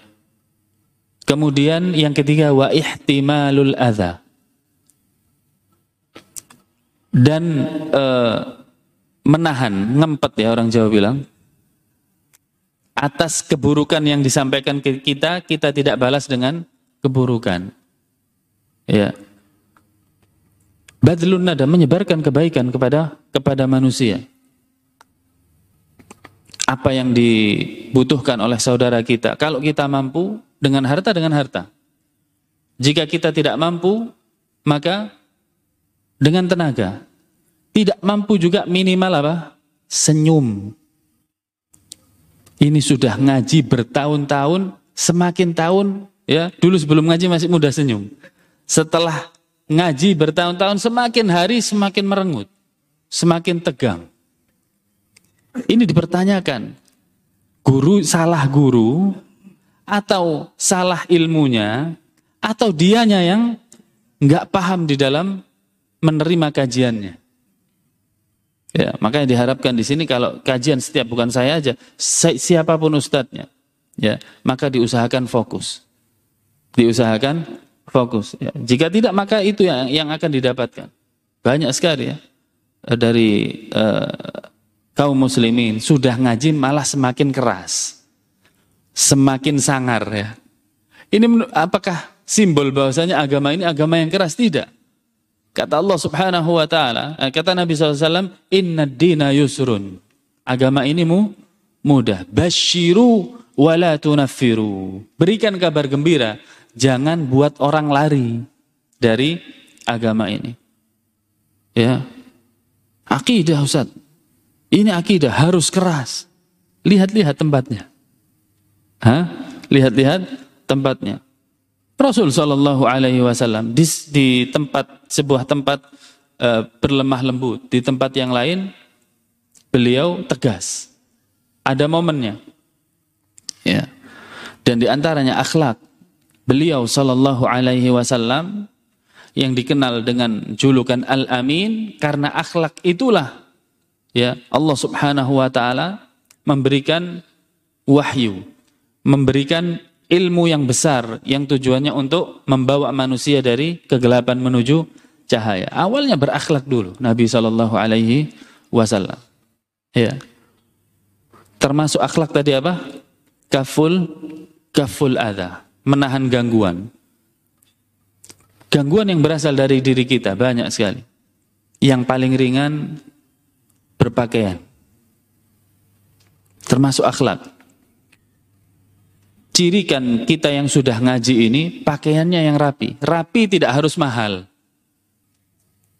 Kemudian yang ketiga wa ihtimalul adza. Dan uh, menahan, ngempet ya orang Jawa bilang, atas keburukan yang disampaikan ke kita, kita tidak balas dengan keburukan. Ya. Badlun nada menyebarkan kebaikan kepada kepada manusia. Apa yang dibutuhkan oleh saudara kita. Kalau kita mampu dengan harta dengan harta. Jika kita tidak mampu, maka dengan tenaga. Tidak mampu juga minimal apa? Senyum. Ini sudah ngaji bertahun-tahun, semakin tahun ya, dulu sebelum ngaji masih mudah senyum. Setelah ngaji bertahun-tahun semakin hari semakin merengut, semakin tegang. Ini dipertanyakan, guru salah guru atau salah ilmunya atau dianya yang nggak paham di dalam menerima kajiannya. Ya, makanya diharapkan di sini kalau kajian setiap bukan saya aja, siapa pun ustadznya, ya, maka diusahakan fokus. Diusahakan fokus. Ya. Jika tidak maka itu yang yang akan didapatkan. Banyak sekali ya dari uh, kaum muslimin sudah ngaji malah semakin keras. Semakin sangar ya. Ini apakah simbol bahwasanya agama ini agama yang keras tidak? Kata Allah Subhanahu wa taala, eh, kata Nabi SAW, "Inna dina yusrun." Agama ini mu, mudah. Basyiru wala tunaffiru. Berikan kabar gembira, jangan buat orang lari dari agama ini. Ya. Akidah Ustaz. Ini akidah harus keras. Lihat-lihat tempatnya. Hah? Lihat-lihat tempatnya. Rasul Shallallahu Alaihi Wasallam di, di tempat sebuah tempat uh, berlemah lembut, di tempat yang lain beliau tegas. Ada momennya, ya. Dan di antaranya akhlak beliau Shallallahu Alaihi Wasallam yang dikenal dengan julukan Al Amin karena akhlak itulah ya Allah Subhanahu Wa Taala memberikan wahyu, memberikan ilmu yang besar yang tujuannya untuk membawa manusia dari kegelapan menuju cahaya. Awalnya berakhlak dulu Nabi Shallallahu Alaihi Wasallam. Ya. Termasuk akhlak tadi apa? Kaful kaful ada, menahan gangguan. Gangguan yang berasal dari diri kita banyak sekali. Yang paling ringan berpakaian. Termasuk akhlak cirikan kita yang sudah ngaji ini pakaiannya yang rapi. Rapi tidak harus mahal.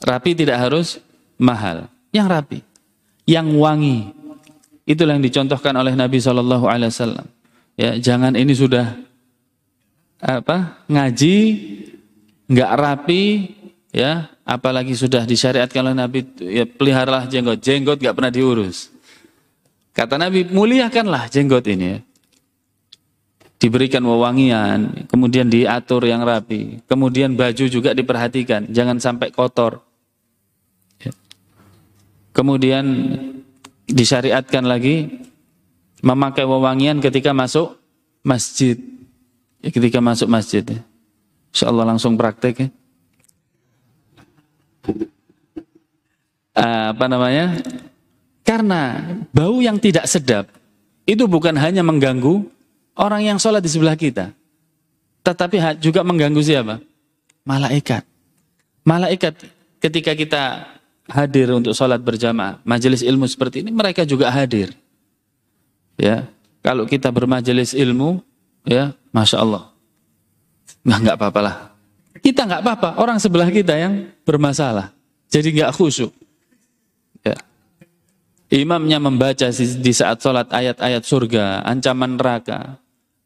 Rapi tidak harus mahal. Yang rapi, yang wangi. Itulah yang dicontohkan oleh Nabi Wasallam. Ya, jangan ini sudah apa ngaji nggak rapi ya apalagi sudah disyariatkan oleh Nabi ya peliharalah jenggot jenggot nggak pernah diurus kata Nabi muliakanlah jenggot ini ya diberikan wewangian, kemudian diatur yang rapi, kemudian baju juga diperhatikan, jangan sampai kotor. Ya. Kemudian disyariatkan lagi memakai wewangian ketika masuk masjid. Ya, ketika masuk masjid. Ya. Insya Allah langsung praktek ya. Apa namanya? Karena bau yang tidak sedap itu bukan hanya mengganggu orang yang sholat di sebelah kita. Tetapi juga mengganggu siapa? Malaikat. Malaikat ketika kita hadir untuk sholat berjamaah, majelis ilmu seperti ini, mereka juga hadir. Ya, kalau kita bermajelis ilmu, ya, masya Allah, nggak nggak apa-apa lah. Kita nggak apa-apa, orang sebelah kita yang bermasalah, jadi nggak khusyuk. Ya. Imamnya membaca di saat sholat ayat-ayat surga, ancaman neraka,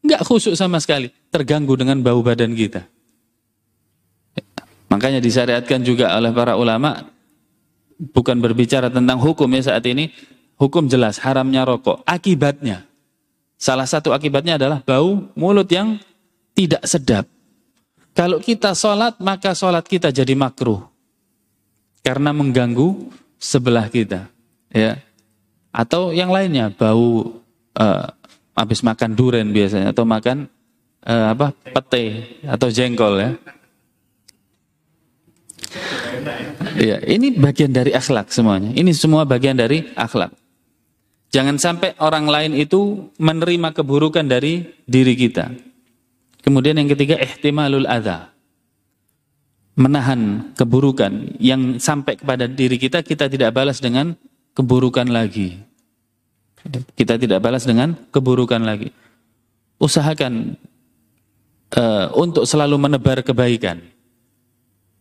Enggak khusyuk sama sekali, terganggu dengan bau badan kita. Makanya disyariatkan juga oleh para ulama bukan berbicara tentang hukum ya saat ini, hukum jelas haramnya rokok. Akibatnya salah satu akibatnya adalah bau mulut yang tidak sedap. Kalau kita sholat maka sholat kita jadi makruh karena mengganggu sebelah kita, ya. Atau yang lainnya bau uh, habis makan duren biasanya atau makan uh, apa pete atau jengkol ya. Iya, ini bagian dari akhlak semuanya. Ini semua bagian dari akhlak. Jangan sampai orang lain itu menerima keburukan dari diri kita. Kemudian yang ketiga ihtimalul adha. Menahan keburukan yang sampai kepada diri kita kita tidak balas dengan keburukan lagi. Kita tidak balas dengan keburukan lagi. Usahakan uh, untuk selalu menebar kebaikan.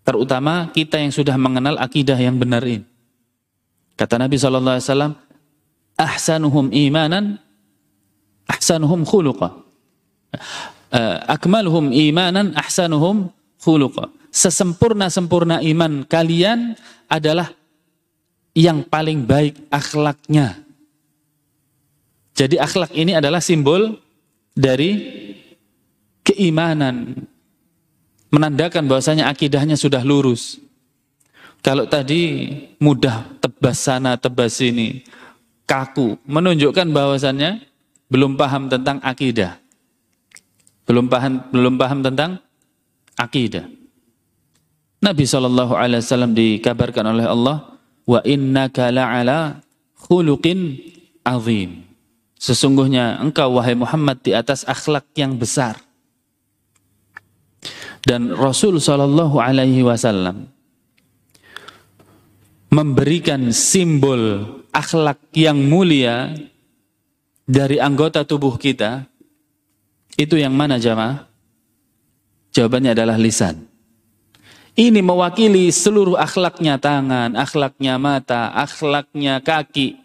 Terutama kita yang sudah mengenal akidah yang benar ini. Kata Nabi SAW, ahsanuhum imanan, ahsanuhum khuluqa. Uh, akmaluhum imanan, ahsanuhum khuluqa. Sesempurna-sempurna iman kalian adalah yang paling baik akhlaknya. Jadi akhlak ini adalah simbol dari keimanan. Menandakan bahwasanya akidahnya sudah lurus. Kalau tadi mudah tebas sana, tebas sini, kaku, menunjukkan bahwasannya belum paham tentang akidah. Belum paham belum paham tentang akidah. Nabi Shallallahu alaihi wasallam dikabarkan oleh Allah, "Wa innaka la'ala khuluqin azim." Sesungguhnya engkau wahai Muhammad di atas akhlak yang besar. Dan Rasul Shallallahu Alaihi Wasallam memberikan simbol akhlak yang mulia dari anggota tubuh kita. Itu yang mana jamaah? Jawabannya adalah lisan. Ini mewakili seluruh akhlaknya tangan, akhlaknya mata, akhlaknya kaki,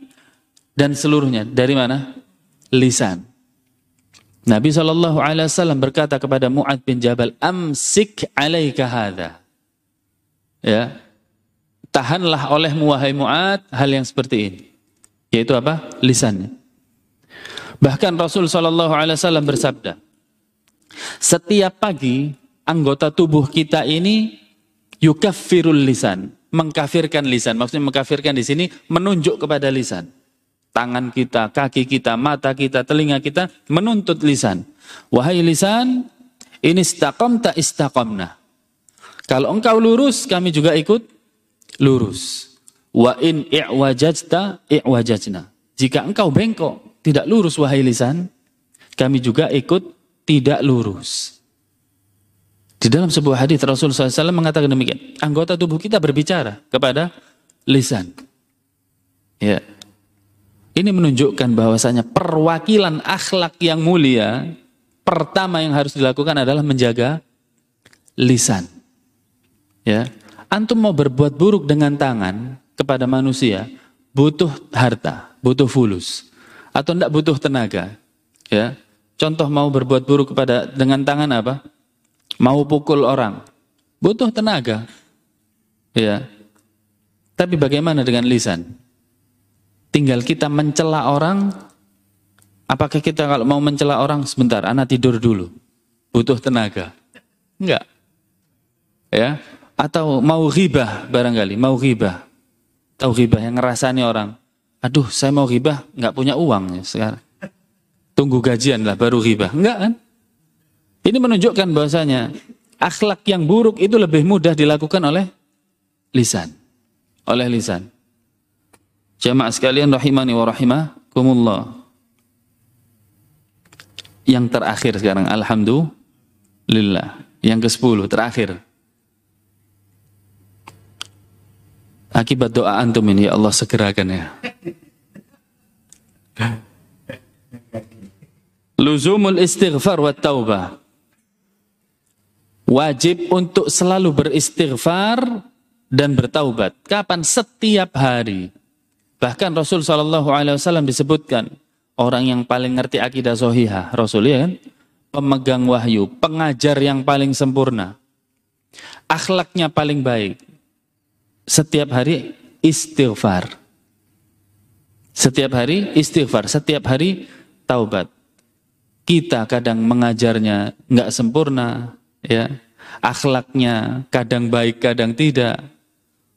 dan seluruhnya. Dari mana? lisan. Nabi Wasallam berkata kepada Muad bin Jabal, amsik alaika hadha. Ya, tahanlah olehmu wahai Muad hal yang seperti ini. Yaitu apa? Lisannya. Bahkan Rasul Wasallam bersabda, setiap pagi anggota tubuh kita ini yukafirul lisan, mengkafirkan lisan. Maksudnya mengkafirkan di sini menunjuk kepada lisan tangan kita, kaki kita, mata kita, telinga kita menuntut lisan. Wahai lisan, ini tak istaqamna. Kalau engkau lurus, kami juga ikut lurus. Wa in i'wajajta i'wajajna. Jika engkau bengkok, tidak lurus wahai lisan, kami juga ikut tidak lurus. Di dalam sebuah hadis Rasulullah SAW mengatakan demikian. Anggota tubuh kita berbicara kepada lisan. Ya, ini menunjukkan bahwasanya perwakilan akhlak yang mulia pertama yang harus dilakukan adalah menjaga lisan. Ya, antum mau berbuat buruk dengan tangan kepada manusia butuh harta, butuh fulus atau tidak butuh tenaga. Ya, contoh mau berbuat buruk kepada dengan tangan apa? Mau pukul orang, butuh tenaga. Ya, tapi bagaimana dengan lisan? tinggal kita mencela orang, apakah kita kalau mau mencela orang sebentar, anak tidur dulu, butuh tenaga? Enggak. Ya, atau mau ghibah barangkali, mau ghibah. Tahu ghibah yang ngerasani orang. Aduh, saya mau ghibah, enggak punya uang ya sekarang. Tunggu gajian lah baru ghibah. Enggak kan? Ini menunjukkan bahwasanya akhlak yang buruk itu lebih mudah dilakukan oleh lisan. Oleh lisan. Jamaah sekalian rahimani wa rahimakumullah. Yang terakhir sekarang alhamdulillah. Yang ke-10 terakhir. Akibat doa antum ini ya Allah segerakan ya. Luzumul istighfar wa taubah. Wajib untuk selalu beristighfar dan bertaubat. Kapan? Setiap hari. Bahkan Rasul Shallallahu Alaihi Wasallam disebutkan orang yang paling ngerti akidah sohiha, Rasul ya kan, pemegang wahyu, pengajar yang paling sempurna, akhlaknya paling baik. Setiap hari istighfar. Setiap hari istighfar, setiap hari taubat. Kita kadang mengajarnya nggak sempurna, ya. Akhlaknya kadang baik, kadang tidak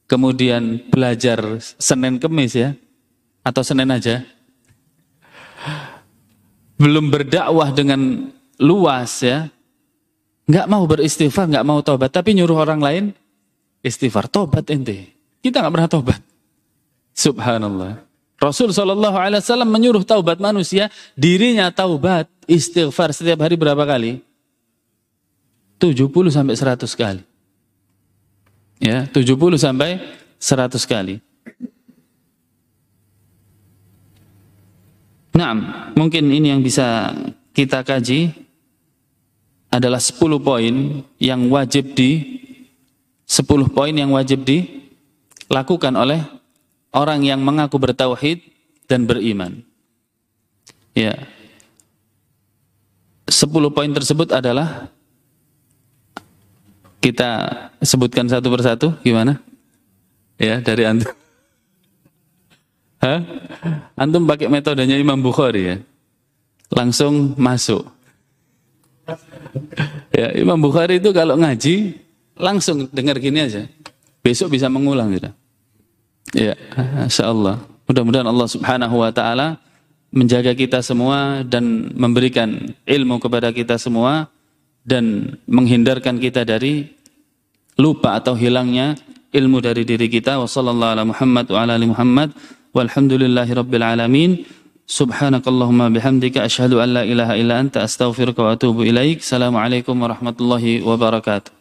kemudian belajar Senin Kemis ya, atau Senin aja, belum berdakwah dengan luas ya, nggak mau beristighfar, nggak mau tobat, tapi nyuruh orang lain istighfar, tobat ente. Kita nggak pernah tobat. Subhanallah. Rasul Wasallam menyuruh taubat manusia, dirinya taubat, istighfar setiap hari berapa kali? 70 sampai 100 kali. Ya, 70 sampai 100 kali. Nah, mungkin ini yang bisa kita kaji adalah 10 poin yang wajib di 10 poin yang wajib dilakukan oleh orang yang mengaku bertauhid dan beriman. Ya. 10 poin tersebut adalah kita sebutkan satu persatu gimana? Ya, dari antum. Hah? Antum pakai metodenya Imam Bukhari ya. Langsung masuk. Ya, Imam Bukhari itu kalau ngaji langsung dengar gini aja. Besok bisa mengulang gitu. Ya, insyaallah. Mudah-mudahan Allah Subhanahu wa taala menjaga kita semua dan memberikan ilmu kepada kita semua dan menghindarkan kita dari lupa atau hilangnya ilmu dari diri kita wa sallallahu ala Muhammad wa ala ali Muhammad walhamdulillahi rabbil alamin subhanakallahumma bihamdika asyhadu an la ilaha illa anta astaghfiruka wa atubu ilaik assalamualaikum warahmatullahi wabarakatuh